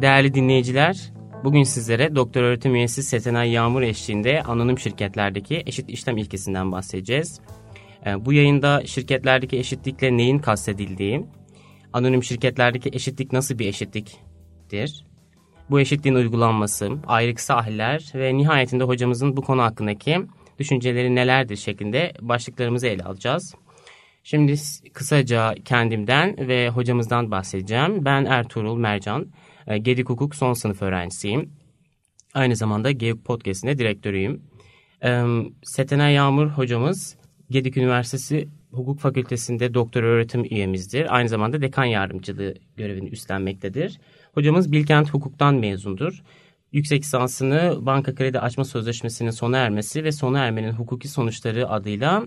Değerli dinleyiciler, bugün sizlere doktor öğretim üyesi Setenay Yağmur eşliğinde anonim şirketlerdeki eşit işlem ilkesinden bahsedeceğiz. Ee, bu yayında şirketlerdeki eşitlikle neyin kastedildiği, anonim şirketlerdeki eşitlik nasıl bir eşitliktir, bu eşitliğin uygulanması, ayrıksı ahiler ve nihayetinde hocamızın bu konu hakkındaki düşünceleri nelerdir şeklinde başlıklarımızı ele alacağız. Şimdi kısaca kendimden ve hocamızdan bahsedeceğim. Ben Ertuğrul Mercan, Gedik Hukuk son sınıf öğrencisiyim. Aynı zamanda Gedik Podcast'inde direktörüyüm. E, Setenay Yağmur hocamız Gedik Üniversitesi Hukuk Fakültesi'nde doktor öğretim üyemizdir. Aynı zamanda dekan yardımcılığı görevini üstlenmektedir. Hocamız Bilkent Hukuk'tan mezundur. Yüksek lisansını Banka Kredi Açma Sözleşmesi'nin sona ermesi ve sona ermenin hukuki sonuçları adıyla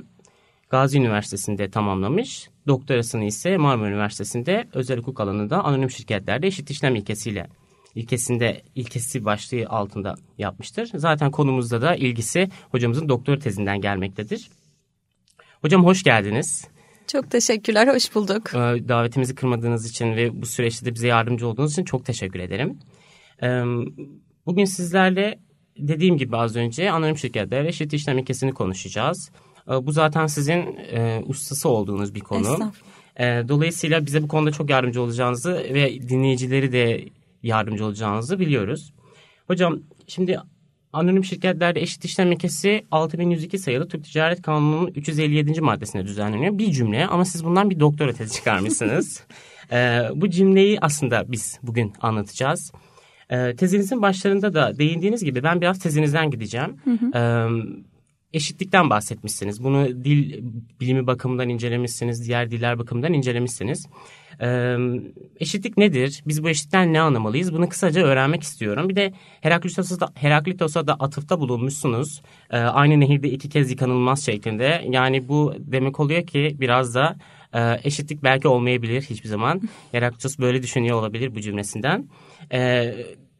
Gazi Üniversitesi'nde tamamlamış. Doktorasını ise Marmara Üniversitesi'nde özel hukuk alanında anonim şirketlerde eşit işlem ilkesiyle ilkesinde ilkesi başlığı altında yapmıştır. Zaten konumuzda da ilgisi hocamızın doktor tezinden gelmektedir. Hocam hoş geldiniz. Çok teşekkürler, hoş bulduk. Ee, davetimizi kırmadığınız için ve bu süreçte de bize yardımcı olduğunuz için çok teşekkür ederim. Ee, bugün sizlerle dediğim gibi az önce anonim şirketler eşit işlem ilkesini konuşacağız. Ee, bu zaten sizin e, ustası olduğunuz bir konu. Dolayısıyla bize bu konuda çok yardımcı olacağınızı ve dinleyicileri de yardımcı olacağınızı biliyoruz. Hocam şimdi Anonim şirketlerde eşit işlem ilkesi 6102 sayılı Türk Ticaret Kanunu'nun 357. maddesine düzenleniyor. Bir cümle ama siz bundan bir doktora tezi çıkarmışsınız. ee, bu cümleyi aslında biz bugün anlatacağız. Ee, tezinizin başlarında da değindiğiniz gibi ben biraz tezinizden gideceğim. Hı hı. Ee, eşitlikten bahsetmişsiniz. Bunu dil bilimi bakımından incelemişsiniz, diğer diller bakımından incelemişsiniz. Ee, eşitlik nedir? Biz bu eşitlikten ne anlamalıyız? Bunu kısaca öğrenmek istiyorum. Bir de Heraklitos'a da, Heraklitos'a da atıfta bulunmuşsunuz. Ee, aynı nehirde iki kez yıkanılmaz şeklinde. Yani bu demek oluyor ki biraz da e, eşitlik belki olmayabilir hiçbir zaman. Heraklitos böyle düşünüyor olabilir bu cümlesinden. Ee,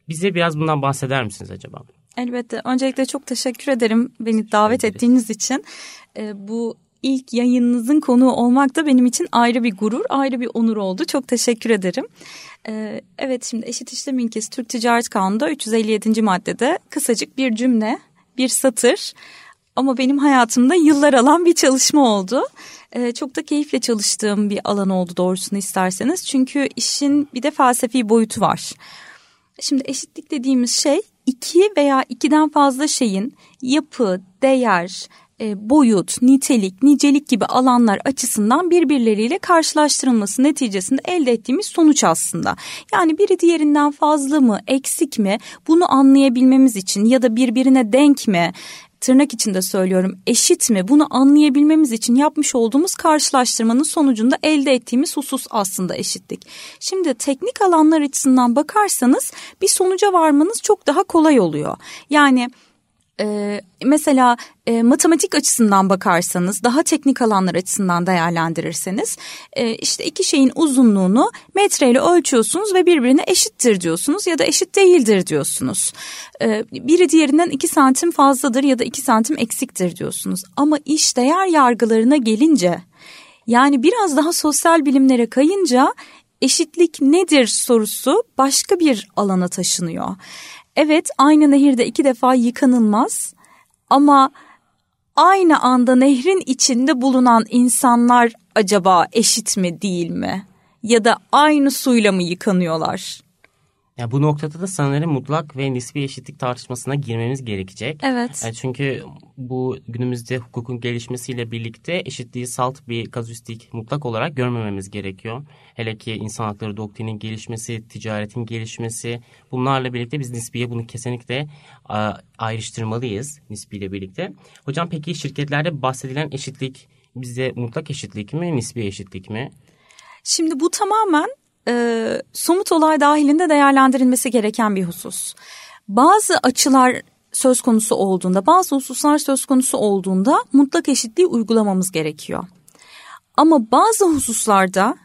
bize biraz bundan bahseder misiniz acaba? Elbette. Öncelikle çok teşekkür ederim beni davet ettiğiniz için. E, bu ilk yayınınızın konuğu olmak da benim için ayrı bir gurur, ayrı bir onur oldu. Çok teşekkür ederim. E, evet şimdi eşit işlem ilkesi Türk Ticaret Kanunu'da 357. maddede kısacık bir cümle, bir satır ama benim hayatımda yıllar alan bir çalışma oldu. Ee, çok da keyifle çalıştığım bir alan oldu doğrusunu isterseniz. Çünkü işin bir de felsefi boyutu var. Şimdi eşitlik dediğimiz şey iki veya ikiden fazla şeyin yapı, değer, e, boyut, nitelik, nicelik gibi alanlar açısından birbirleriyle karşılaştırılması neticesinde elde ettiğimiz sonuç aslında. Yani biri diğerinden fazla mı, eksik mi bunu anlayabilmemiz için ya da birbirine denk mi tırnak içinde söylüyorum eşit mi bunu anlayabilmemiz için yapmış olduğumuz karşılaştırmanın sonucunda elde ettiğimiz husus aslında eşitlik. Şimdi teknik alanlar açısından bakarsanız bir sonuca varmanız çok daha kolay oluyor. Yani ee, mesela e, matematik açısından bakarsanız daha teknik alanlar açısından değerlendirirseniz e, işte iki şeyin uzunluğunu metreyle ölçüyorsunuz ve birbirine eşittir diyorsunuz ya da eşit değildir diyorsunuz. E, biri diğerinden iki santim fazladır ya da iki santim eksiktir diyorsunuz. Ama iş değer yargılarına gelince yani biraz daha sosyal bilimlere kayınca eşitlik nedir sorusu başka bir alana taşınıyor. Evet aynı nehirde iki defa yıkanılmaz ama aynı anda nehrin içinde bulunan insanlar acaba eşit mi değil mi? Ya da aynı suyla mı yıkanıyorlar? Ya bu noktada da sanırım mutlak ve nispi eşitlik tartışmasına girmemiz gerekecek. Evet. Yani çünkü bu günümüzde hukukun gelişmesiyle birlikte eşitliği salt bir kazüstik mutlak olarak görmememiz gerekiyor. Hele ki insan hakları doktrinin gelişmesi, ticaretin gelişmesi bunlarla birlikte biz nisbiye bunu kesinlikle ayrıştırmalıyız nisbiyle birlikte. Hocam peki şirketlerde bahsedilen eşitlik bize mutlak eşitlik mi, nisbi eşitlik mi? Şimdi bu tamamen e, somut olay dahilinde değerlendirilmesi gereken bir husus. Bazı açılar söz konusu olduğunda, bazı hususlar söz konusu olduğunda mutlak eşitliği uygulamamız gerekiyor. Ama bazı hususlarda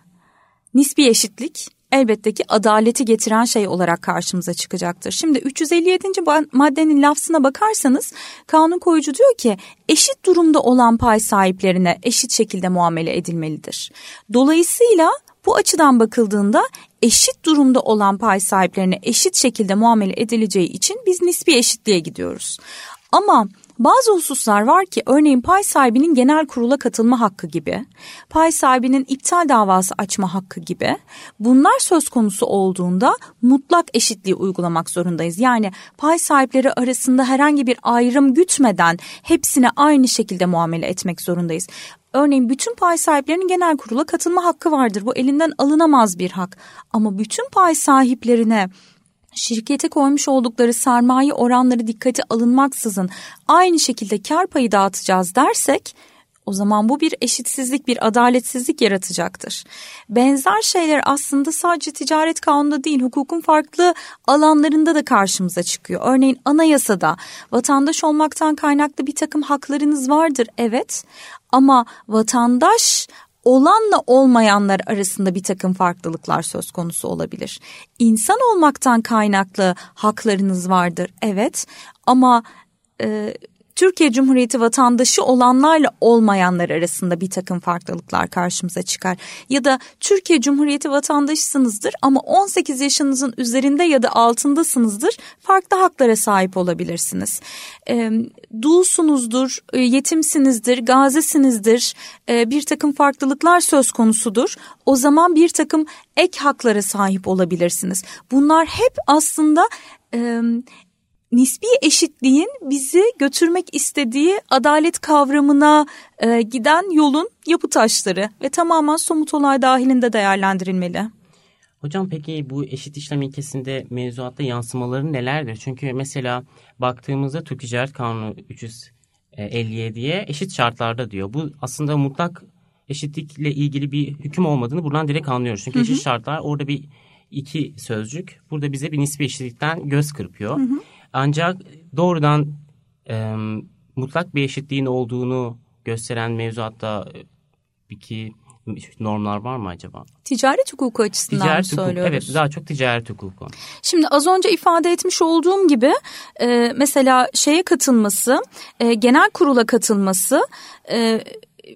nispi eşitlik elbette ki adaleti getiren şey olarak karşımıza çıkacaktır. Şimdi 357. maddenin lafzına bakarsanız kanun koyucu diyor ki eşit durumda olan pay sahiplerine eşit şekilde muamele edilmelidir. Dolayısıyla bu açıdan bakıldığında eşit durumda olan pay sahiplerine eşit şekilde muamele edileceği için biz nispi eşitliğe gidiyoruz. Ama bazı hususlar var ki örneğin pay sahibinin genel kurula katılma hakkı gibi, pay sahibinin iptal davası açma hakkı gibi bunlar söz konusu olduğunda mutlak eşitliği uygulamak zorundayız. Yani pay sahipleri arasında herhangi bir ayrım gütmeden hepsine aynı şekilde muamele etmek zorundayız. Örneğin bütün pay sahiplerinin genel kurula katılma hakkı vardır. Bu elinden alınamaz bir hak. Ama bütün pay sahiplerine şirkete koymuş oldukları sermaye oranları dikkate alınmaksızın aynı şekilde kar payı dağıtacağız dersek o zaman bu bir eşitsizlik, bir adaletsizlik yaratacaktır. Benzer şeyler aslında sadece ticaret kanununda değil, hukukun farklı alanlarında da karşımıza çıkıyor. Örneğin anayasada vatandaş olmaktan kaynaklı bir takım haklarınız vardır, evet. Ama vatandaş olanla olmayanlar arasında bir takım farklılıklar söz konusu olabilir. İnsan olmaktan kaynaklı haklarınız vardır evet ama e, Türkiye Cumhuriyeti vatandaşı olanlarla olmayanlar arasında bir takım farklılıklar karşımıza çıkar. Ya da Türkiye Cumhuriyeti vatandaşısınızdır ama 18 yaşınızın üzerinde ya da altındasınızdır farklı haklara sahip olabilirsiniz. E, dulsunuzdur, yetimsinizdir, gazisinizdir e, bir takım farklılıklar söz konusudur. O zaman bir takım ek haklara sahip olabilirsiniz. Bunlar hep aslında e, nispi eşitliğin bizi götürmek istediği adalet kavramına e, giden yolun yapı taşları ve tamamen somut olay dahilinde değerlendirilmeli. Hocam peki bu eşit işlem ilkesinde mevzuatta yansımaları nelerdir? Çünkü mesela baktığımızda Türk Ticaret Kanunu 357'ye eşit şartlarda diyor. Bu aslında mutlak eşitlikle ilgili bir hüküm olmadığını buradan direkt anlıyoruz. Çünkü hı hı. eşit şartlar orada bir iki sözcük. Burada bize bir nispi eşitlikten göz kırpıyor. Hı hı. Ancak doğrudan e, mutlak bir eşitliğin olduğunu gösteren mevzuatta iki normlar var mı acaba? Ticaret hukuku açısından ticaret mı söylüyoruz? evet daha çok ticaret hukuku. Şimdi az önce ifade etmiş olduğum gibi e, mesela şeye katılması, e, genel kurula katılması... E,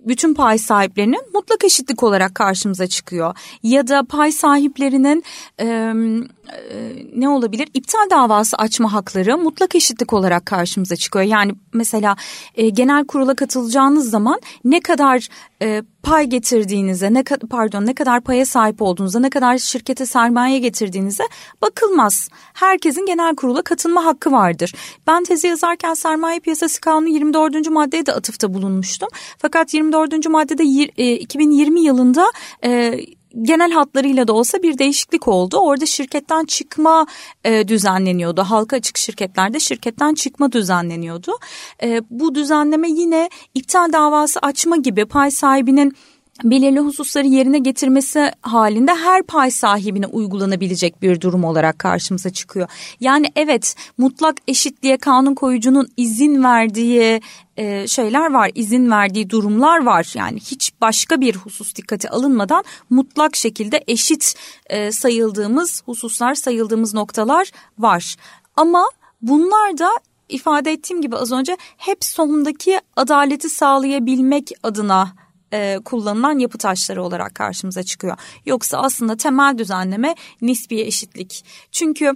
bütün pay sahiplerinin mutlak eşitlik olarak karşımıza çıkıyor. Ya da pay sahiplerinin e, e, ne olabilir? İptal davası açma hakları mutlak eşitlik olarak karşımıza çıkıyor. Yani mesela e, genel kurula katılacağınız zaman ne kadar e, pay getirdiğinize, ne pardon ne kadar paya sahip olduğunuza, ne kadar şirkete sermaye getirdiğinize bakılmaz. Herkesin genel kurula katılma hakkı vardır. Ben tezi yazarken sermaye piyasası kanunu 24. maddeye de atıfta bulunmuştum. Fakat 24. maddede 2020 yılında e, genel hatlarıyla da olsa bir değişiklik oldu. Orada şirketten çıkma e, düzenleniyordu. Halka açık şirketlerde şirketten çıkma düzenleniyordu. E, bu düzenleme yine iptal davası açma gibi pay sahibinin belirli hususları yerine getirmesi halinde her pay sahibine uygulanabilecek bir durum olarak karşımıza çıkıyor. Yani evet mutlak eşitliğe kanun koyucunun izin verdiği e, şeyler var, izin verdiği durumlar var. Yani hiç başka bir husus dikkate alınmadan mutlak şekilde eşit e, sayıldığımız hususlar, sayıldığımız noktalar var. Ama bunlar da ifade ettiğim gibi az önce hep sondaki adaleti sağlayabilmek adına e, kullanılan yapı taşları olarak karşımıza çıkıyor. Yoksa aslında temel düzenleme nispi eşitlik. Çünkü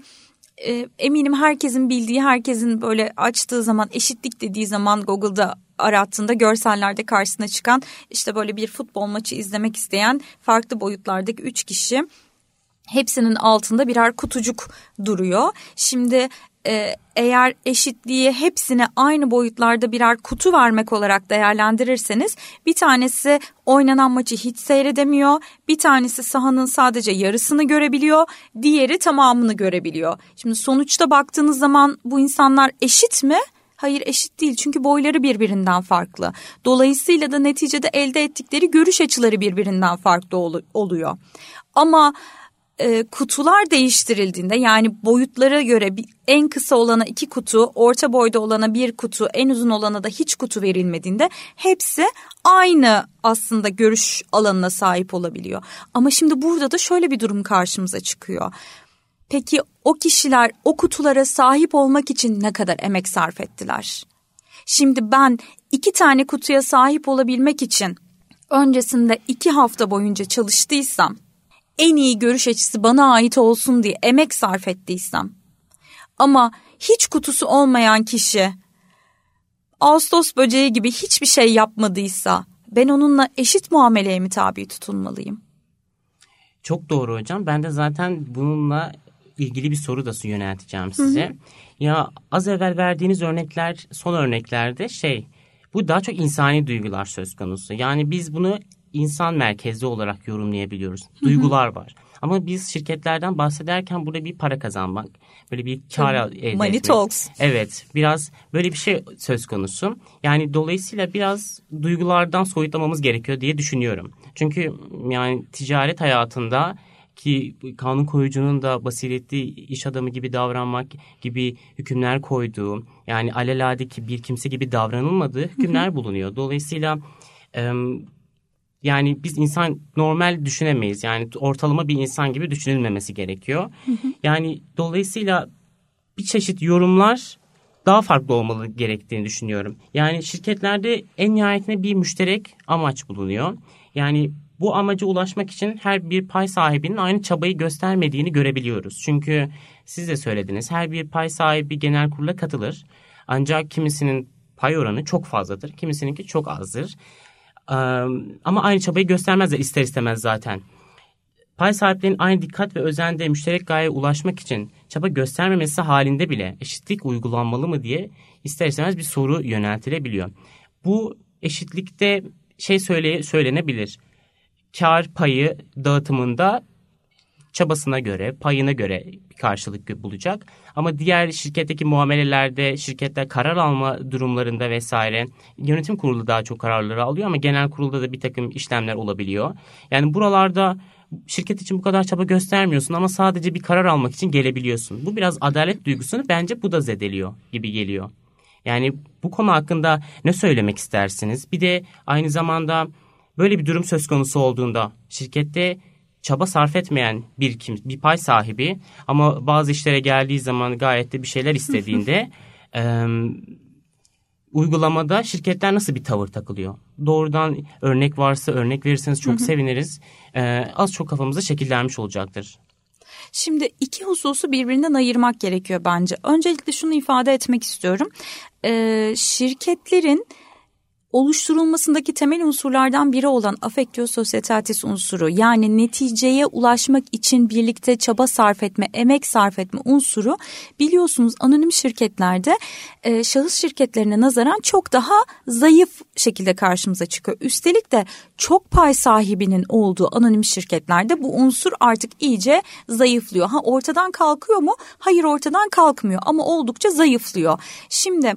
e, eminim herkesin bildiği, herkesin böyle açtığı zaman eşitlik dediği zaman Google'da arattığında görsellerde karşısına çıkan işte böyle bir futbol maçı izlemek isteyen farklı boyutlardaki üç kişi hepsinin altında birer kutucuk duruyor. Şimdi e, eğer eşitliği hepsine aynı boyutlarda birer kutu vermek olarak değerlendirirseniz bir tanesi oynanan maçı hiç seyredemiyor. Bir tanesi sahanın sadece yarısını görebiliyor. Diğeri tamamını görebiliyor. Şimdi sonuçta baktığınız zaman bu insanlar eşit mi? Hayır eşit değil çünkü boyları birbirinden farklı. Dolayısıyla da neticede elde ettikleri görüş açıları birbirinden farklı ol oluyor. Ama e, kutular değiştirildiğinde yani boyutlara göre bir, en kısa olana iki kutu, orta boyda olana bir kutu, en uzun olana da hiç kutu verilmediğinde hepsi aynı aslında görüş alanına sahip olabiliyor. Ama şimdi burada da şöyle bir durum karşımıza çıkıyor. Peki o kişiler o kutulara sahip olmak için ne kadar emek sarf ettiler? Şimdi ben iki tane kutuya sahip olabilmek için öncesinde iki hafta boyunca çalıştıysam en iyi görüş açısı bana ait olsun diye emek sarf ettiysem ama hiç kutusu olmayan kişi Ağustos böceği gibi hiçbir şey yapmadıysa ben onunla eşit muameleye mi tabi tutulmalıyım? Çok doğru hocam. Ben de zaten bununla ilgili bir soru da yönelteceğim size. Hı hı. Ya az evvel verdiğiniz örnekler son örneklerde şey bu daha çok insani duygular söz konusu. Yani biz bunu insan merkezli olarak yorumlayabiliyoruz. Duygular var. Ama biz şirketlerden bahsederken burada bir para kazanmak, böyle bir kar elde Money etmek. talks. Evet, biraz böyle bir şey söz konusu. Yani dolayısıyla biraz duygulardan soyutlamamız gerekiyor diye düşünüyorum. Çünkü yani ticaret hayatında ki kanun koyucunun da basiretli iş adamı gibi davranmak gibi hükümler koyduğu yani alelade bir kimse gibi davranılmadığı hükümler bulunuyor. Dolayısıyla yani biz insan normal düşünemeyiz. Yani ortalama bir insan gibi düşünülmemesi gerekiyor. Yani dolayısıyla bir çeşit yorumlar daha farklı olmalı gerektiğini düşünüyorum. Yani şirketlerde en nihayetinde bir müşterek amaç bulunuyor. Yani bu amaca ulaşmak için her bir pay sahibinin aynı çabayı göstermediğini görebiliyoruz. Çünkü siz de söylediniz her bir pay sahibi genel kurula katılır. Ancak kimisinin pay oranı çok fazladır, kimisininki çok azdır. Ama aynı çabayı göstermezler ister istemez zaten. Pay sahiplerinin aynı dikkat ve özende müşterek gayeye ulaşmak için çaba göstermemesi halinde bile eşitlik uygulanmalı mı diye ister istemez bir soru yöneltilebiliyor. Bu eşitlikte şey söyle, söylenebilir. Kar payı dağıtımında çabasına göre, payına göre bir karşılık bulacak. Ama diğer şirketteki muamelelerde, şirketler karar alma durumlarında vesaire yönetim kurulu daha çok kararları alıyor ama genel kurulda da bir takım işlemler olabiliyor. Yani buralarda şirket için bu kadar çaba göstermiyorsun ama sadece bir karar almak için gelebiliyorsun. Bu biraz adalet duygusunu bence bu da zedeliyor gibi geliyor. Yani bu konu hakkında ne söylemek istersiniz? Bir de aynı zamanda böyle bir durum söz konusu olduğunda şirkette çaba sarf etmeyen bir kim, bir pay sahibi ama bazı işlere geldiği zaman gayet de bir şeyler istediğinde e, uygulamada şirketler nasıl bir tavır takılıyor? Doğrudan örnek varsa örnek verirseniz çok seviniriz. E, az çok kafamızda şekillenmiş olacaktır. Şimdi iki hususu birbirinden ayırmak gerekiyor bence. Öncelikle şunu ifade etmek istiyorum. Ee, şirketlerin oluşturulmasındaki temel unsurlardan biri olan affectio societatis unsuru yani neticeye ulaşmak için birlikte çaba sarf etme, emek sarf etme unsuru biliyorsunuz anonim şirketlerde e, şahıs şirketlerine nazaran çok daha zayıf şekilde karşımıza çıkıyor. Üstelik de çok pay sahibinin olduğu anonim şirketlerde bu unsur artık iyice zayıflıyor. Ha ortadan kalkıyor mu? Hayır ortadan kalkmıyor ama oldukça zayıflıyor. Şimdi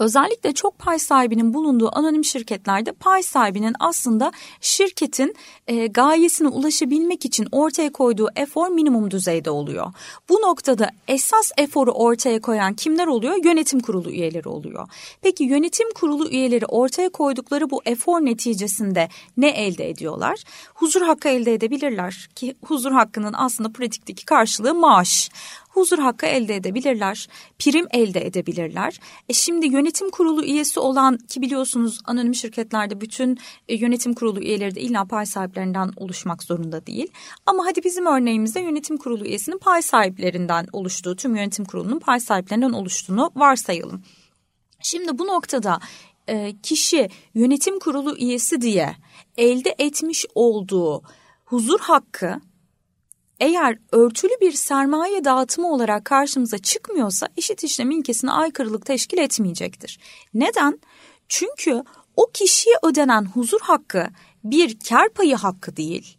Özellikle çok pay sahibinin bulunduğu anonim şirketlerde pay sahibinin aslında şirketin e, gayesine ulaşabilmek için ortaya koyduğu efor minimum düzeyde oluyor. Bu noktada esas eforu ortaya koyan kimler oluyor? Yönetim kurulu üyeleri oluyor. Peki yönetim kurulu üyeleri ortaya koydukları bu efor neticesinde ne elde ediyorlar? Huzur hakkı elde edebilirler ki huzur hakkının aslında pratikteki karşılığı maaş huzur hakkı elde edebilirler, prim elde edebilirler. E şimdi yönetim kurulu üyesi olan ki biliyorsunuz anonim şirketlerde bütün e, yönetim kurulu üyeleri de illa pay sahiplerinden oluşmak zorunda değil. Ama hadi bizim örneğimizde yönetim kurulu üyesinin pay sahiplerinden oluştuğu, tüm yönetim kurulunun pay sahiplerinden oluştuğunu varsayalım. Şimdi bu noktada e, kişi yönetim kurulu üyesi diye elde etmiş olduğu huzur hakkı eğer örtülü bir sermaye dağıtımı olarak karşımıza çıkmıyorsa eşit işlem ilkesine aykırılık teşkil etmeyecektir. Neden? Çünkü o kişiye ödenen huzur hakkı bir kar payı hakkı değil,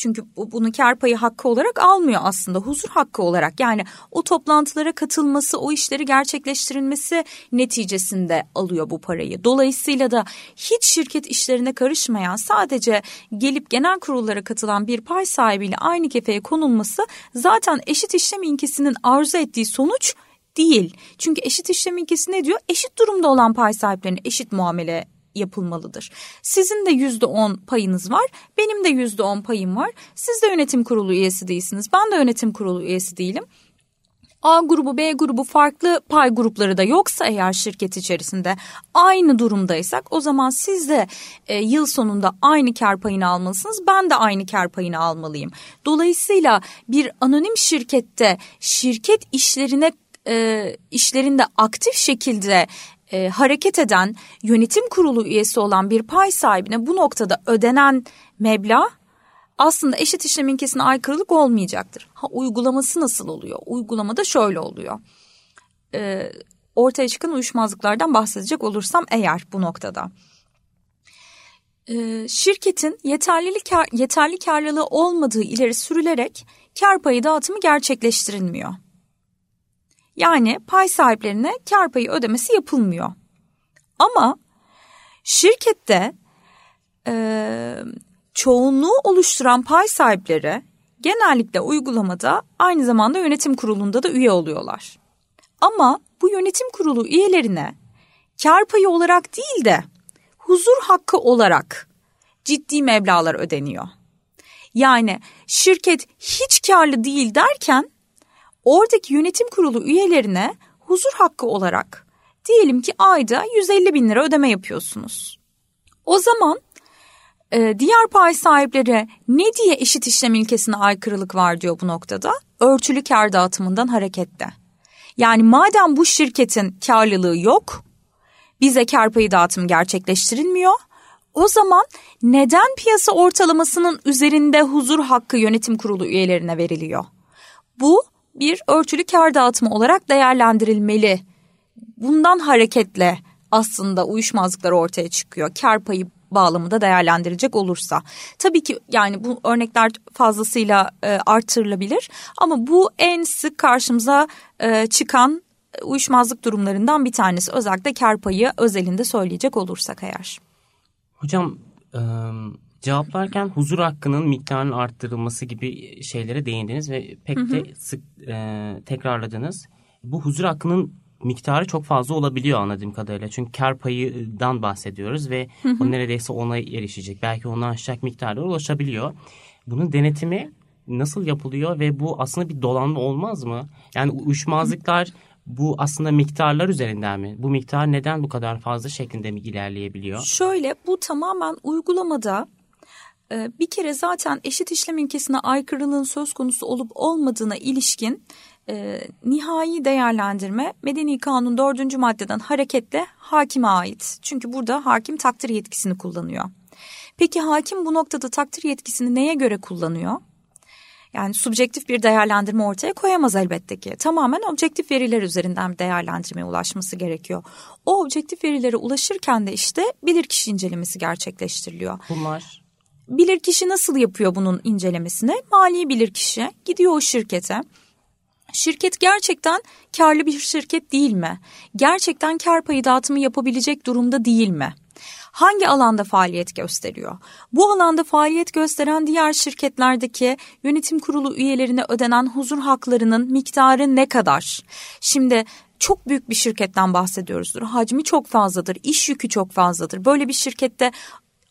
çünkü bunu kar payı hakkı olarak almıyor aslında huzur hakkı olarak. Yani o toplantılara katılması, o işleri gerçekleştirilmesi neticesinde alıyor bu parayı. Dolayısıyla da hiç şirket işlerine karışmayan sadece gelip genel kurullara katılan bir pay sahibiyle aynı kefeye konulması zaten eşit işlem ilkesinin arzu ettiği sonuç değil. Çünkü eşit işlem ilkesi ne diyor? Eşit durumda olan pay sahiplerine eşit muamele yapılmalıdır. Sizin de yüzde on payınız var, benim de yüzde on payım var. Siz de yönetim kurulu üyesi değilsiniz, ben de yönetim kurulu üyesi değilim. A grubu B grubu farklı pay grupları da yoksa eğer şirket içerisinde aynı durumdaysak o zaman siz de e, yıl sonunda aynı kar payını almalısınız. Ben de aynı kar payını almalıyım. Dolayısıyla bir anonim şirkette şirket işlerine e, işlerinde aktif şekilde e, hareket eden yönetim kurulu üyesi olan bir pay sahibine bu noktada ödenen meblağ aslında eşit işlem ilkesine aykırılık olmayacaktır. Ha uygulaması nasıl oluyor? Uygulamada şöyle oluyor. Ee, ortaya çıkan uyuşmazlıklardan bahsedecek olursam eğer bu noktada. Ee, şirketin yeterli, kar, yeterli karlılığı olmadığı ileri sürülerek kar payı dağıtımı gerçekleştirilmiyor. Yani pay sahiplerine kar payı ödemesi yapılmıyor. Ama şirkette e, çoğunluğu oluşturan pay sahipleri genellikle uygulamada aynı zamanda yönetim kurulunda da üye oluyorlar. Ama bu yönetim kurulu üyelerine kar payı olarak değil de huzur hakkı olarak ciddi meblalar ödeniyor. Yani şirket hiç karlı değil derken oradaki yönetim kurulu üyelerine huzur hakkı olarak diyelim ki ayda 150 bin lira ödeme yapıyorsunuz. O zaman e, diğer pay sahipleri ne diye eşit işlem ilkesine aykırılık var diyor bu noktada? Örtülü kar dağıtımından hareketle. Yani madem bu şirketin karlılığı yok, bize kar payı dağıtımı gerçekleştirilmiyor. O zaman neden piyasa ortalamasının üzerinde huzur hakkı yönetim kurulu üyelerine veriliyor? Bu bir örtülü kar dağıtımı olarak değerlendirilmeli. Bundan hareketle aslında uyuşmazlıklar ortaya çıkıyor. Kar payı bağlamında değerlendirecek olursa. Tabii ki yani bu örnekler fazlasıyla e, artırılabilir ama bu en sık karşımıza e, çıkan uyuşmazlık durumlarından bir tanesi. Özellikle kar payı özelinde söyleyecek olursak eğer. Hocam e, cevaplarken huzur hakkının miktarının arttırılması gibi şeylere değindiniz ve pek hı hı. de sık e, tekrarladınız. Bu huzur hakkının miktarı çok fazla olabiliyor anladığım kadarıyla. Çünkü kar payından bahsediyoruz ve hı hı. o neredeyse ona erişecek. Belki ondan aşacak miktarlara ulaşabiliyor. Bunun denetimi nasıl yapılıyor ve bu aslında bir dolanma olmaz mı? Yani uyuşmazlıklar bu aslında miktarlar üzerinden mi? Bu miktar neden bu kadar fazla şeklinde mi ilerleyebiliyor? Şöyle bu tamamen uygulamada bir kere zaten eşit işlem ilkesine aykırılığın söz konusu olup olmadığına ilişkin e, nihai değerlendirme Medeni Kanun 4. maddeden hareketle hakime ait. Çünkü burada hakim takdir yetkisini kullanıyor. Peki hakim bu noktada takdir yetkisini neye göre kullanıyor? Yani subjektif bir değerlendirme ortaya koyamaz elbette ki. Tamamen objektif veriler üzerinden bir değerlendirmeye ulaşması gerekiyor. O objektif verilere ulaşırken de işte bilirkişi incelemesi gerçekleştiriliyor. Bunlar? Bilirkişi nasıl yapıyor bunun incelemesini? Mali bilirkişi gidiyor o şirkete Şirket gerçekten karlı bir şirket değil mi? Gerçekten kar payı dağıtımı yapabilecek durumda değil mi? Hangi alanda faaliyet gösteriyor? Bu alanda faaliyet gösteren diğer şirketlerdeki yönetim kurulu üyelerine ödenen huzur haklarının miktarı ne kadar? Şimdi çok büyük bir şirketten bahsediyoruzdur. Hacmi çok fazladır, iş yükü çok fazladır. Böyle bir şirkette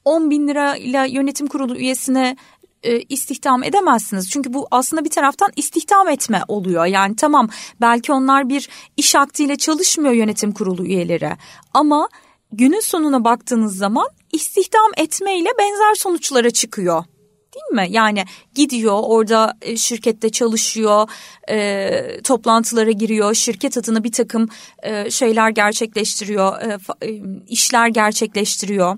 10 bin lirayla yönetim kurulu üyesine e, istihdam edemezsiniz. Çünkü bu aslında bir taraftan istihdam etme oluyor. Yani tamam belki onlar bir iş aktiyle çalışmıyor yönetim kurulu üyeleri ama günün sonuna baktığınız zaman istihdam etmeyle benzer sonuçlara çıkıyor. Değil mi? Yani gidiyor orada e, şirkette çalışıyor, e, toplantılara giriyor, şirket adına bir takım e, şeyler gerçekleştiriyor, e, e, işler gerçekleştiriyor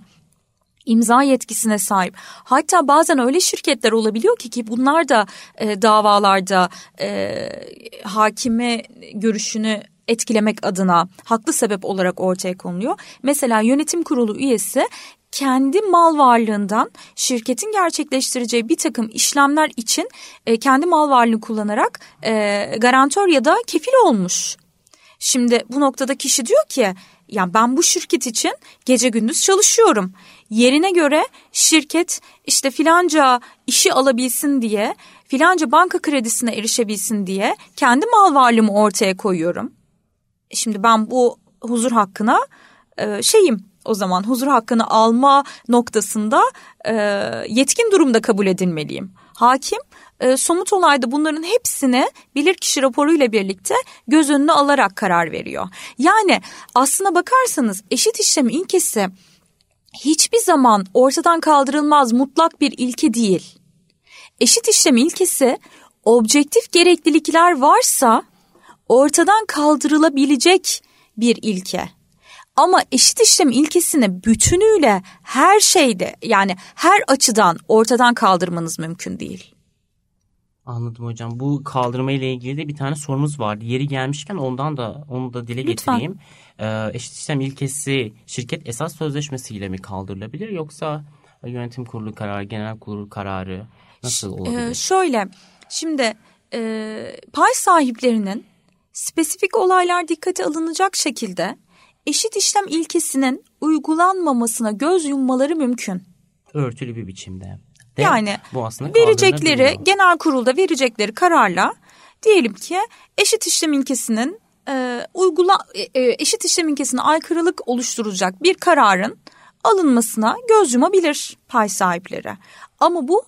imza yetkisine sahip. Hatta bazen öyle şirketler olabiliyor ki ki bunlar da e, davalarda e, hakime görüşünü etkilemek adına haklı sebep olarak ortaya konuluyor. Mesela yönetim kurulu üyesi kendi mal varlığından şirketin gerçekleştireceği bir takım işlemler için e, kendi mal varlığını kullanarak e, garantör ya da kefil olmuş. Şimdi bu noktada kişi diyor ki yani ben bu şirket için gece gündüz çalışıyorum. Yerine göre şirket işte filanca işi alabilsin diye, filanca banka kredisine erişebilsin diye kendi mal varlığımı ortaya koyuyorum. Şimdi ben bu huzur hakkına e, şeyim o zaman huzur hakkını alma noktasında e, yetkin durumda kabul edilmeliyim. Hakim e, somut olayda bunların hepsini bilirkişi raporuyla birlikte göz önüne alarak karar veriyor. Yani aslına bakarsanız eşit işlem ilkesi hiçbir zaman ortadan kaldırılmaz mutlak bir ilke değil. Eşit işlem ilkesi objektif gereklilikler varsa ortadan kaldırılabilecek bir ilke. Ama eşit işlem ilkesini bütünüyle her şeyde yani her açıdan ortadan kaldırmanız mümkün değil. Anladım hocam. Bu kaldırma ile ilgili de bir tane sorumuz vardı. Yeri gelmişken ondan da onu da dile Lütfen. getireyim. Ee, eşit işlem ilkesi şirket esas sözleşmesiyle mi kaldırılabilir yoksa yönetim kurulu kararı, genel kurulu kararı nasıl olabilir? Ee, şöyle şimdi e, pay sahiplerinin spesifik olaylar dikkate alınacak şekilde eşit işlem ilkesinin uygulanmamasına göz yummaları mümkün. Örtülü bir biçimde. De, yani bu aslında verecekleri genel kurulda verecekleri kararla diyelim ki eşit işlem ilkesinin e, uygula e, e, eşit işlem ilkesine aykırılık oluşturacak bir kararın alınmasına göz yumabilir pay sahipleri. Ama bu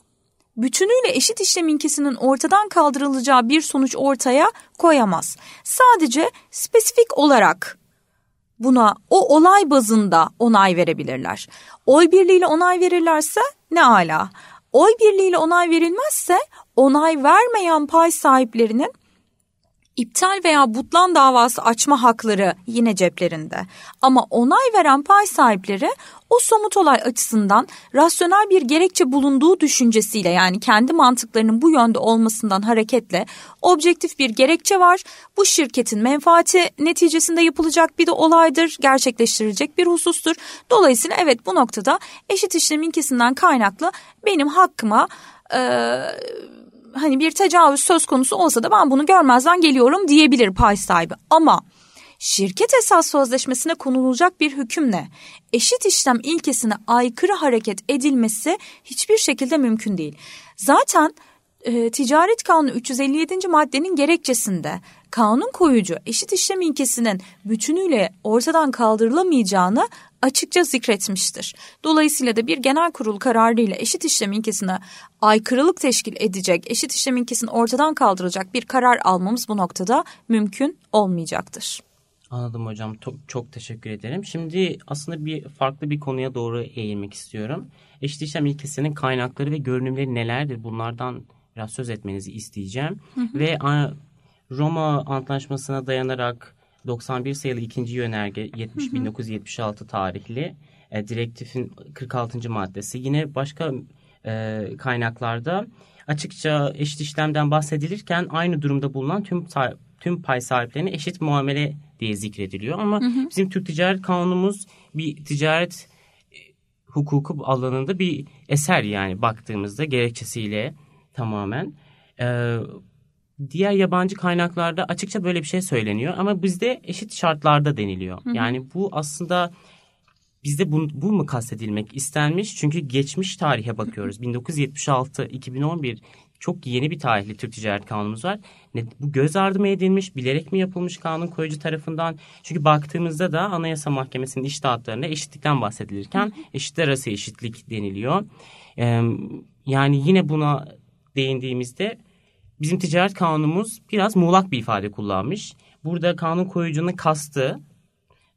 bütünüyle eşit işlem ilkesinin ortadan kaldırılacağı bir sonuç ortaya koyamaz. Sadece spesifik olarak buna o olay bazında onay verebilirler. Oy birliğiyle onay verirlerse ne ala. Oy birliğiyle onay verilmezse onay vermeyen pay sahiplerinin iptal veya butlan davası açma hakları yine ceplerinde. Ama onay veren pay sahipleri o somut olay açısından rasyonel bir gerekçe bulunduğu düşüncesiyle yani kendi mantıklarının bu yönde olmasından hareketle objektif bir gerekçe var. Bu şirketin menfaati neticesinde yapılacak bir de olaydır, gerçekleştirilecek bir husustur. Dolayısıyla evet bu noktada eşit işlem ilkesinden kaynaklı benim hakkıma... Ee, hani bir tecavüz söz konusu olsa da ben bunu görmezden geliyorum diyebilir pay sahibi. Ama şirket esas sözleşmesine konulacak bir hükümle eşit işlem ilkesine aykırı hareket edilmesi hiçbir şekilde mümkün değil. Zaten e, Ticaret Kanunu 357. maddenin gerekçesinde kanun koyucu eşit işlem ilkesinin bütünüyle ortadan kaldırılamayacağını açıkça zikretmiştir. Dolayısıyla da bir genel kurul kararıyla eşit işlem ilkesine aykırılık teşkil edecek, eşit işlem ilkesini ortadan kaldıracak bir karar almamız bu noktada mümkün olmayacaktır. Anladım hocam. Çok, çok teşekkür ederim. Şimdi aslında bir farklı bir konuya doğru eğilmek istiyorum. Eşit işlem ilkesinin kaynakları ve görünümleri nelerdir? Bunlardan biraz söz etmenizi isteyeceğim. Hı hı. Ve Roma Antlaşması'na dayanarak 91 sayılı ikinci yönerge 70 hı hı. 1976 tarihli e, direktifin 46. maddesi. Yine başka e, kaynaklarda açıkça eşit işlemden bahsedilirken aynı durumda bulunan tüm tüm pay sahiplerine eşit muamele diye zikrediliyor. Ama hı hı. bizim Türk Ticaret Kanunumuz bir ticaret e, hukuku alanında bir eser yani baktığımızda gerekçesiyle tamamen. Ee, diğer yabancı kaynaklarda açıkça böyle bir şey söyleniyor ama bizde eşit şartlarda deniliyor. Hı hı. Yani bu aslında bizde bu, bu mu kastedilmek istenmiş? Çünkü geçmiş tarihe bakıyoruz. 1976, 2011 çok yeni bir tarihli Türk Ticaret Kanunumuz var. Ne, bu göz ardı mı edilmiş, bilerek mi yapılmış kanun koyucu tarafından? Çünkü baktığımızda da Anayasa Mahkemesi'nin iştahatlarında eşitlikten bahsedilirken eşitler arası eşitlik deniliyor. Ee, yani yine buna değindiğimizde bizim ticaret kanunumuz biraz muğlak bir ifade kullanmış. Burada kanun koyucunun kastı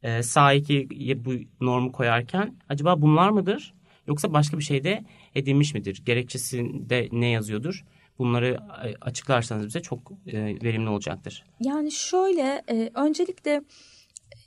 e, sahiki bu normu koyarken acaba bunlar mıdır? Yoksa başka bir şeyde edinmiş midir? Gerekçesinde ne yazıyordur? Bunları e, açıklarsanız bize çok e, verimli olacaktır. Yani şöyle e, öncelikle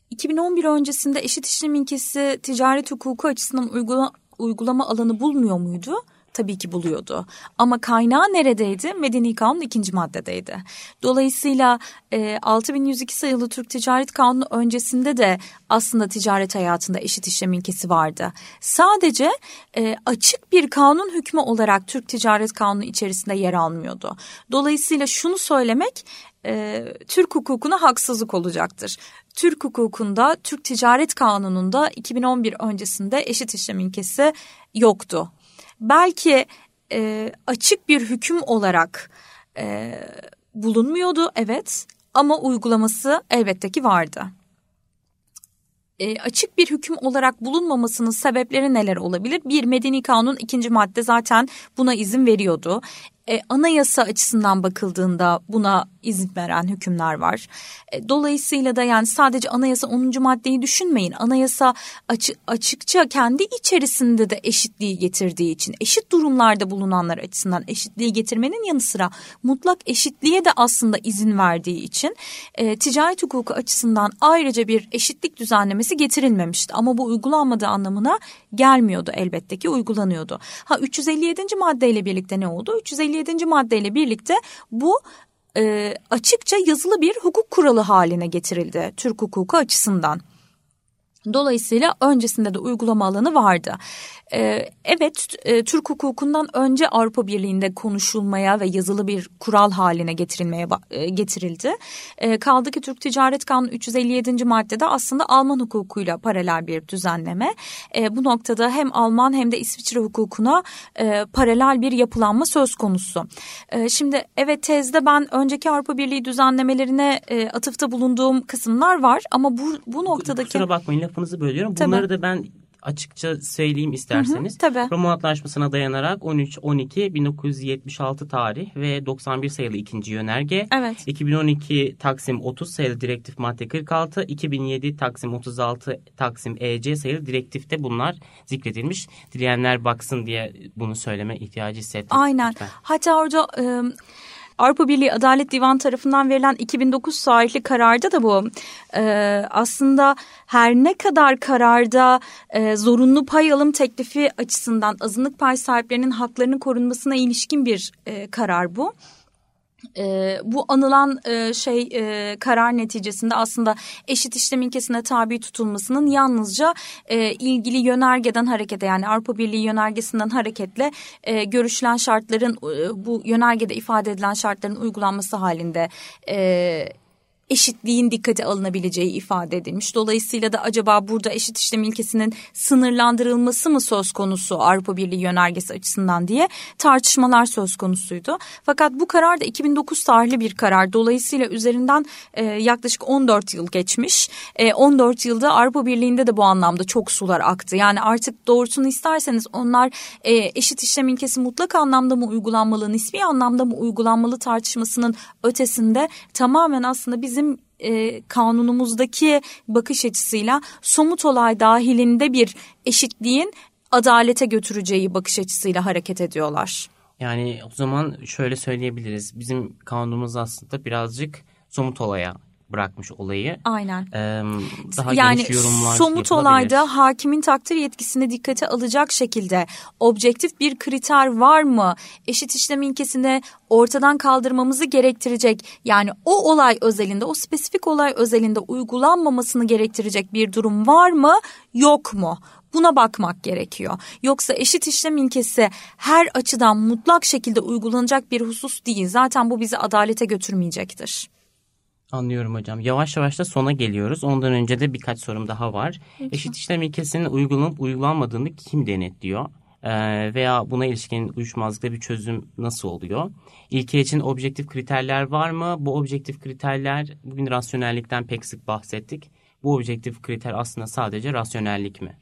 2011 öncesinde eşit işlem ilkesi ticaret hukuku açısından uygula, uygulama alanı bulmuyor muydu? Tabii ki buluyordu. Ama kaynağı neredeydi? Medeni Kanun ikinci maddedeydi. Dolayısıyla e, 6102 sayılı Türk Ticaret Kanunu öncesinde de aslında ticaret hayatında eşit işlem ilkesi vardı. Sadece e, açık bir kanun hükmü olarak Türk Ticaret Kanunu içerisinde yer almıyordu. Dolayısıyla şunu söylemek e, Türk hukukuna haksızlık olacaktır. Türk hukukunda, Türk Ticaret Kanunu'nda 2011 öncesinde eşit işlem ilkesi yoktu belki e, açık bir hüküm olarak e, bulunmuyordu evet ama uygulaması elbette ki vardı. e, açık bir hüküm olarak bulunmamasının sebepleri neler olabilir? Bir medeni kanun ikinci madde zaten buna izin veriyordu e, anayasa açısından bakıldığında buna izin veren hükümler var. E, dolayısıyla da yani sadece anayasa 10. maddeyi düşünmeyin. Anayasa açı, açıkça kendi içerisinde de eşitliği getirdiği için eşit durumlarda bulunanlar açısından eşitliği getirmenin yanı sıra mutlak eşitliğe de aslında izin verdiği için e, ticaret hukuku açısından ayrıca bir eşitlik düzenlemesi getirilmemişti. Ama bu uygulanmadığı anlamına gelmiyordu elbette ki uygulanıyordu. Ha 357. maddeyle birlikte ne oldu? 357. maddeyle birlikte bu e, açıkça yazılı bir hukuk kuralı haline getirildi Türk hukuku açısından. Dolayısıyla öncesinde de uygulama alanı vardı. Ee, evet e, Türk hukukundan önce Avrupa Birliği'nde konuşulmaya ve yazılı bir kural haline getirilmeye e, getirildi. E, kaldı ki Türk Ticaret Kanunu 357. maddede aslında Alman hukukuyla paralel bir düzenleme. E, bu noktada hem Alman hem de İsviçre hukukuna e, paralel bir yapılanma söz konusu. E, şimdi evet tezde ben önceki Avrupa Birliği düzenlemelerine e, atıfta bulunduğum kısımlar var ama bu, bu noktadaki... Kusura bakmayın lafınızı bölüyorum. Bunları Tabii. da ben açıkça söyleyeyim isterseniz. Hı hı, tabii. Roma Antlaşması'na dayanarak 13-12-1976 tarih ve 91 sayılı ikinci yönerge. Evet. 2012 Taksim 30 sayılı direktif madde 46, 2007 Taksim 36 Taksim EC sayılı direktifte bunlar zikredilmiş. Dileyenler baksın diye bunu söyleme ihtiyacı hissettim. Aynen. Lütfen. Hatta orada... Iı Avrupa Birliği Adalet Divanı tarafından verilen 2009 tarihli kararda da bu. E, aslında her ne kadar kararda e, zorunlu pay alım teklifi açısından azınlık pay sahiplerinin haklarının korunmasına ilişkin bir e, karar bu e, bu anılan e, şey e, karar neticesinde aslında eşit işlem ilkesine tabi tutulmasının yalnızca e, ilgili yönergeden harekete yani Avrupa Birliği yönergesinden hareketle e, görüşülen şartların e, bu yönergede ifade edilen şartların uygulanması halinde e, eşitliğin dikkate alınabileceği ifade edilmiş. Dolayısıyla da acaba burada eşit işlem ilkesinin sınırlandırılması mı söz konusu Avrupa Birliği yönergesi açısından diye tartışmalar söz konusuydu. Fakat bu karar da 2009 tarihli bir karar. Dolayısıyla üzerinden e, yaklaşık 14 yıl geçmiş. E, 14 yılda Avrupa Birliği'nde de bu anlamda çok sular aktı. Yani artık doğrusunu isterseniz onlar e, eşit işlem ilkesi mutlak anlamda mı uygulanmalı, nispi anlamda mı uygulanmalı tartışmasının ötesinde tamamen aslında bizim bizim e, kanunumuzdaki bakış açısıyla somut olay dahilinde bir eşitliğin adalete götüreceği bakış açısıyla hareket ediyorlar. Yani o zaman şöyle söyleyebiliriz. Bizim kanunumuz aslında birazcık somut olaya bırakmış olayı. Aynen. Ee, daha yani geniş yorumlar somut olayda hakimin takdir yetkisini dikkate alacak şekilde objektif bir kriter var mı? Eşit işlem ilkesini ortadan kaldırmamızı gerektirecek yani o olay özelinde o spesifik olay özelinde uygulanmamasını gerektirecek bir durum var mı yok mu? Buna bakmak gerekiyor. Yoksa eşit işlem ilkesi her açıdan mutlak şekilde uygulanacak bir husus değil. Zaten bu bizi adalete götürmeyecektir. Anlıyorum hocam. Yavaş yavaş da sona geliyoruz. Ondan önce de birkaç sorum daha var. Lütfen. Eşit işlem ilkesinin uygulanıp uygulanmadığını kim denetliyor? Ee, veya buna ilişkin uyuşmazlıkta bir çözüm nasıl oluyor? İlke için objektif kriterler var mı? Bu objektif kriterler bugün rasyonellikten pek sık bahsettik. Bu objektif kriter aslında sadece rasyonellik mi?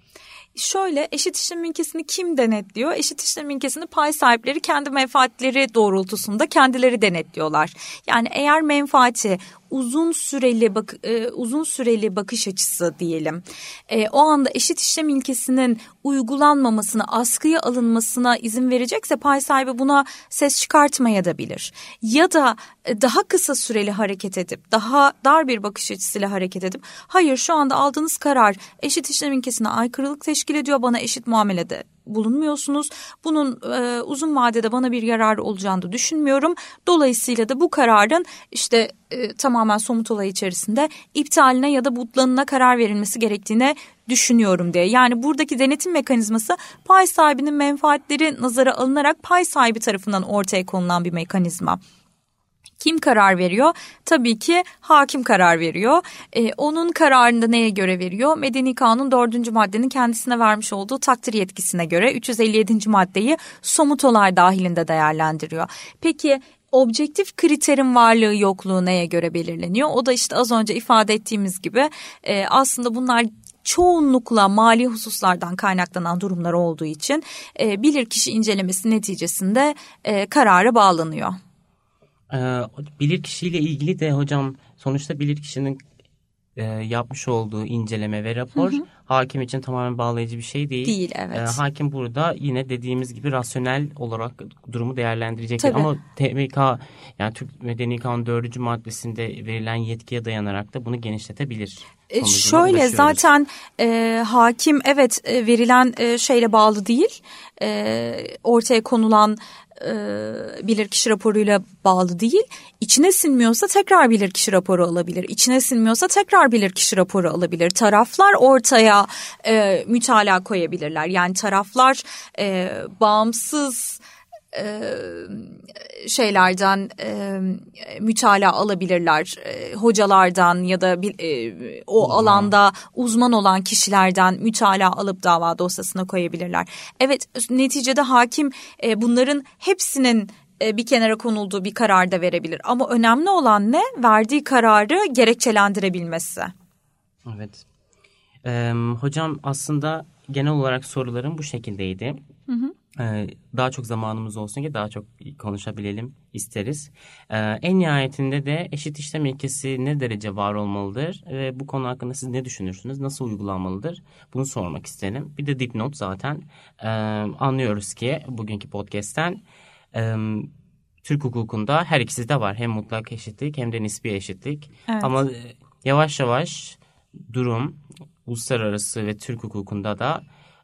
Şöyle eşit işlem ilkesini kim denetliyor? Eşit işlem ilkesini pay sahipleri kendi menfaatleri doğrultusunda kendileri denetliyorlar. Yani eğer menfaati uzun süreli bak e, uzun süreli bakış açısı diyelim. E, o anda eşit işlem ilkesinin uygulanmamasına, askıya alınmasına izin verecekse pay sahibi buna ses çıkartmaya da bilir. Ya da e, daha kısa süreli hareket edip, daha dar bir bakış açısıyla hareket edip, hayır şu anda aldığınız karar eşit işlem ilkesine aykırılık teşkil ediyor, bana eşit muamelede bulunmuyorsunuz. Bunun e, uzun vadede bana bir yararı olacağını da düşünmüyorum. Dolayısıyla da bu kararın işte e, tamamen somut olay içerisinde iptaline ya da butlanına karar verilmesi gerektiğine düşünüyorum diye. Yani buradaki denetim mekanizması pay sahibinin menfaatleri nazara alınarak pay sahibi tarafından ortaya konulan bir mekanizma. Kim karar veriyor? Tabii ki hakim karar veriyor. Ee, onun kararında neye göre veriyor? Medeni Kanun 4. maddenin kendisine vermiş olduğu takdir yetkisine göre 357. maddeyi somut olay dahilinde değerlendiriyor. Peki objektif kriterin varlığı yokluğu neye göre belirleniyor? O da işte az önce ifade ettiğimiz gibi e, aslında bunlar çoğunlukla mali hususlardan kaynaklanan durumlar olduğu için e, bilirkişi incelemesi neticesinde e, karara bağlanıyor. Ee, bilirkişiyle ilgili de hocam sonuçta bilirkişinin e, yapmış olduğu inceleme ve rapor hı hı. hakim için tamamen bağlayıcı bir şey değil. Değil evet. E, hakim burada yine dediğimiz gibi rasyonel olarak durumu değerlendirecek. Ama TMK yani Türk Medeni Kanun 4. maddesinde verilen yetkiye dayanarak da bunu genişletebilir. E, şöyle zaten e, hakim evet e, verilen e, şeyle bağlı değil. E, ortaya konulan e, bilirkişi raporuyla bağlı değil. İçine sinmiyorsa tekrar bilirkişi raporu alabilir. İçine sinmiyorsa tekrar bilirkişi raporu alabilir. Taraflar ortaya e, mütalaa koyabilirler. Yani taraflar e, bağımsız e, şeylerden e, mütalaa alabilirler. E, hocalardan ya da e, o uzman. alanda uzman olan kişilerden mütalaa alıp dava dosyasına koyabilirler. Evet neticede hakim e, bunların hepsinin bir kenara konulduğu bir karar da verebilir. Ama önemli olan ne? Verdiği kararı gerekçelendirebilmesi. Evet. Ee, hocam aslında genel olarak sorularım bu şekildeydi. Hı hı. Ee, daha çok zamanımız olsun ki daha çok konuşabilelim isteriz. Ee, en nihayetinde de eşit işlem ilkesi ne derece var olmalıdır ve bu konu hakkında siz ne düşünürsünüz? Nasıl uygulanmalıdır? Bunu sormak isterim. Bir de dipnot zaten ee, anlıyoruz ki bugünkü podcast'ten Türk hukukunda her ikisi de var. Hem mutlak eşitlik hem de nispi eşitlik. Evet. Ama e, yavaş yavaş durum uluslararası ve Türk hukukunda da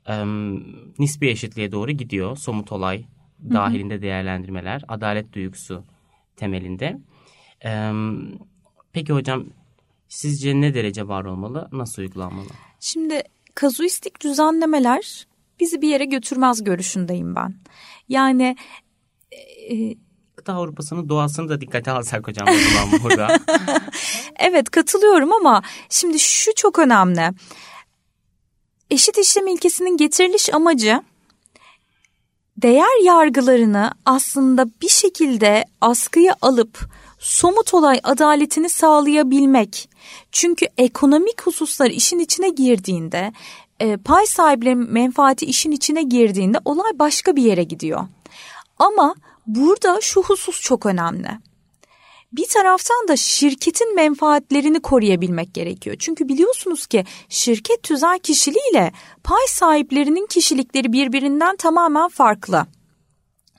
e, nispi eşitliğe doğru gidiyor. Somut olay dahilinde değerlendirmeler, adalet duygusu temelinde. E, peki hocam sizce ne derece var olmalı, nasıl uygulanmalı? Şimdi kazuistik düzenlemeler bizi bir yere götürmez görüşündeyim ben. Yani e, Kıta Avrupa'sının doğasını da dikkate alsak hocam burada. evet katılıyorum ama şimdi şu çok önemli. Eşit işlem ilkesinin getiriliş amacı değer yargılarını aslında bir şekilde askıya alıp somut olay adaletini sağlayabilmek. Çünkü ekonomik hususlar işin içine girdiğinde, e, pay sahiplerinin menfaati işin içine girdiğinde olay başka bir yere gidiyor. Ama burada şu husus çok önemli bir taraftan da şirketin menfaatlerini koruyabilmek gerekiyor. Çünkü biliyorsunuz ki şirket tüzel kişiliğiyle pay sahiplerinin kişilikleri birbirinden tamamen farklı.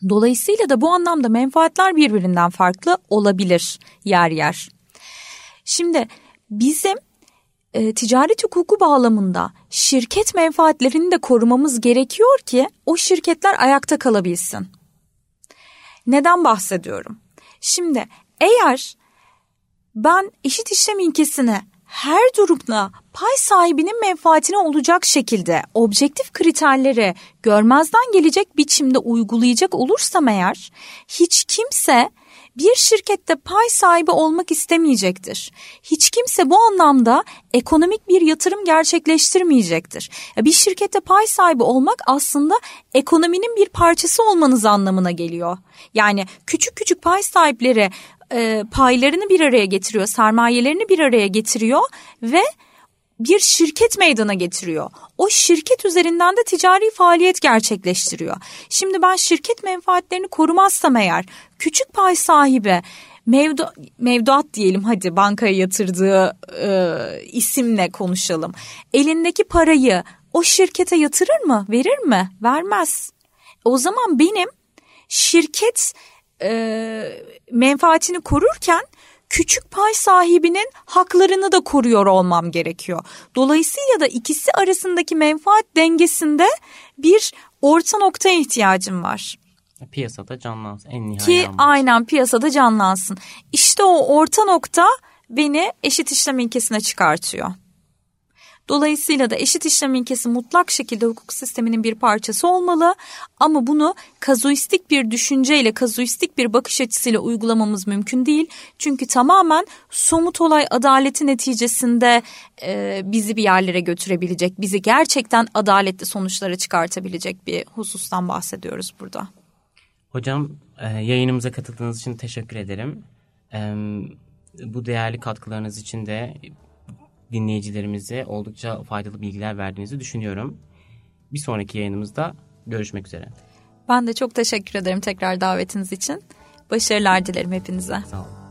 Dolayısıyla da bu anlamda menfaatler birbirinden farklı olabilir yer yer. Şimdi bizim e, ticaret hukuku bağlamında şirket menfaatlerini de korumamız gerekiyor ki o şirketler ayakta kalabilsin. Neden bahsediyorum? Şimdi eğer ben eşit işlem ilkesini her durumda pay sahibinin menfaatine olacak şekilde objektif kriterleri görmezden gelecek biçimde uygulayacak olursam eğer hiç kimse bir şirkette pay sahibi olmak istemeyecektir. Hiç kimse bu anlamda ekonomik bir yatırım gerçekleştirmeyecektir. Bir şirkette pay sahibi olmak aslında ekonominin bir parçası olmanız anlamına geliyor. Yani küçük küçük pay sahipleri e, paylarını bir araya getiriyor, sermayelerini bir araya getiriyor ve bir şirket meydana getiriyor. O şirket üzerinden de ticari faaliyet gerçekleştiriyor. Şimdi ben şirket menfaatlerini korumazsam eğer küçük pay sahibi mevdu, mevduat diyelim hadi bankaya yatırdığı e, isimle konuşalım. Elindeki parayı o şirkete yatırır mı? Verir mi? Vermez. O zaman benim şirket e, menfaatini korurken küçük pay sahibinin haklarını da koruyor olmam gerekiyor. Dolayısıyla da ikisi arasındaki menfaat dengesinde bir orta noktaya ihtiyacım var. Piyasada canlansın en nihayet. Ki aynen piyasada canlansın. İşte o orta nokta beni eşit işlem ilkesine çıkartıyor. Dolayısıyla da eşit işlem ilkesi mutlak şekilde hukuk sisteminin bir parçası olmalı ama bunu kazuistik bir düşünceyle, kazuistik bir bakış açısıyla uygulamamız mümkün değil. Çünkü tamamen somut olay adaleti neticesinde e, bizi bir yerlere götürebilecek, bizi gerçekten adaletli sonuçlara çıkartabilecek bir husustan bahsediyoruz burada. Hocam e, yayınımıza katıldığınız için teşekkür ederim. Bu değerli katkılarınız için de dinleyicilerimize oldukça faydalı bilgiler verdiğinizi düşünüyorum. Bir sonraki yayınımızda görüşmek üzere. Ben de çok teşekkür ederim tekrar davetiniz için. Başarılar dilerim hepinize. Sağ olun.